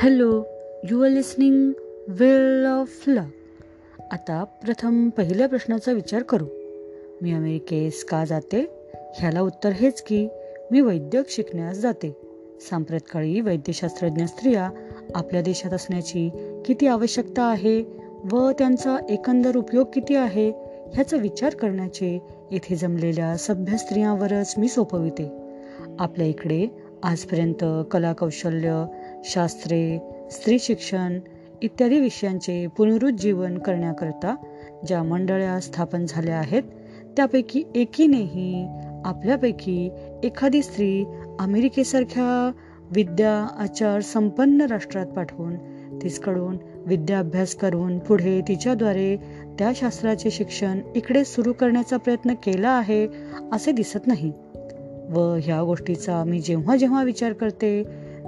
Hello you are listening well of luck आता प्रथम पहिल्या प्रश्नाचा विचार करू. मी अमेरिकेस का जाते? ह्याला उत्तर हेच की मी वैद्यक शिकण्यास जाते. सांप्रत काळी वैद्यशास्त्रज्ञ स्त्रिया आपल्या देशात असण्याची किती आवश्यकता आहे व त्यांचा एकंदर उपयोग किती आहे ह्याचा विचार करण्याचे येथे जमलेल्या सभ्य स्त्रियांवरच मी सोपविते. आपल्या इकडे आजपर्यंत कलाकौशल्य शास्त्रे स्त्री शिक्षण इत्यादी विषयांचे पुनरुज्जीवन करण्याकरता ज्या मंडळ्या स्थापन झाल्या आहेत त्यापैकी एकीनेही आपल्यापैकी एखादी स्त्री अमेरिकेसारख्या विद्या आचार संपन्न राष्ट्रात पाठवून तिचकडून विद्या अभ्यास करून पुढे तिच्याद्वारे त्या शास्त्राचे शिक्षण इकडे सुरू करण्याचा प्रयत्न केला आहे असे दिसत नाही. व ह्या गोष्टीचा मी जेव्हा जेव्हा विचार करते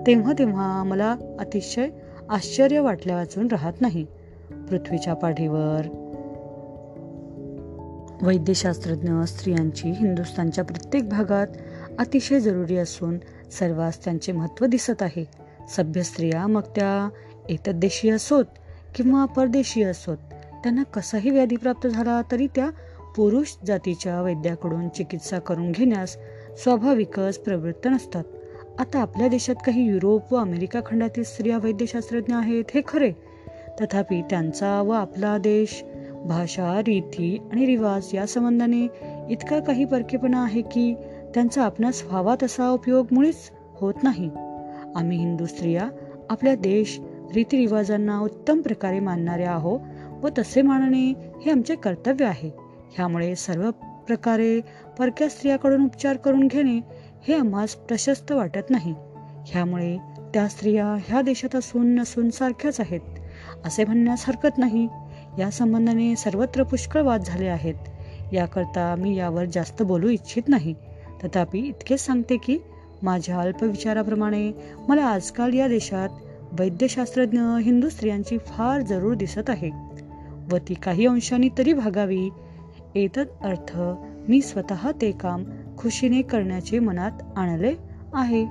तेव्हा तेव्हा मला अतिशय आश्चर्य वाटल्या वाचून राहत नाही. पृथ्वीच्या पाठीवर. वैद्यशास्त्रज्ञ स्त्रियांची हिंदुस्थानच्या प्रत्येक भागात अतिशय जरुरी असून सर्वांस त्यांचे महत्त्व दिसत आहे. सभ्य स्त्रिया मग त्या देशी असोत किंवा परदेशी असोत त्यांना कसाही व्याधी प्राप्त झाला तरी त्या पुरुष जातीच्या वैद्याकडून चिकित्सा करून घेण्यास स्वाभाविकच प्रवृत्त नसतात. आता आपल्या देशात काही युरोप व अमेरिका खंडातील स्त्रिया वैद्यशास्त्रज्ञ आहेत हे खरे. तथापि त्यांचा व आपला देश भाषा रीती आणि रिवाज या संबंधाने इतका काही परकेपणा आहे की त्यांचा आपणास व्हावा तसा उपयोग मुळीच होत नाही. आम्ही हिंदू स्त्रिया आपल्या देश रीतिरिवाजांना उत्तम प्रकारे मानणारे आहो व तसे मानणे हे आमचे कर्तव्य आहे. ह्यामुळे सर्व प्रकारे परक्या स्त्रियाकडून उपचार करून घेणे हे आम्हास प्रशस्त वाटत नाही. ह्यामुळे त्या स्त्रिया ह्या देशात असून नसून सारख्याच आहेत. असे म्हणण्यास हरकत नाही. या संबंधाने सर्वत्र पुष्कळ वाद झाले आहेत. याकरता मी यावर जास्त बोलू इच्छित नाही. तथापि इतकेच सांगते की माझ्या अल्पविचाराप्रमाणे मला आजकाल या देशात वैद्यशास्त्रज्ञ हिंदू स्त्रियांची फार जरूर दिसत आहे. व ती काही अंशांनी तरी भागावी. एतद अर्थ मी स्वतः ते काम खुशीने करण्याचे मनात आणले आहे.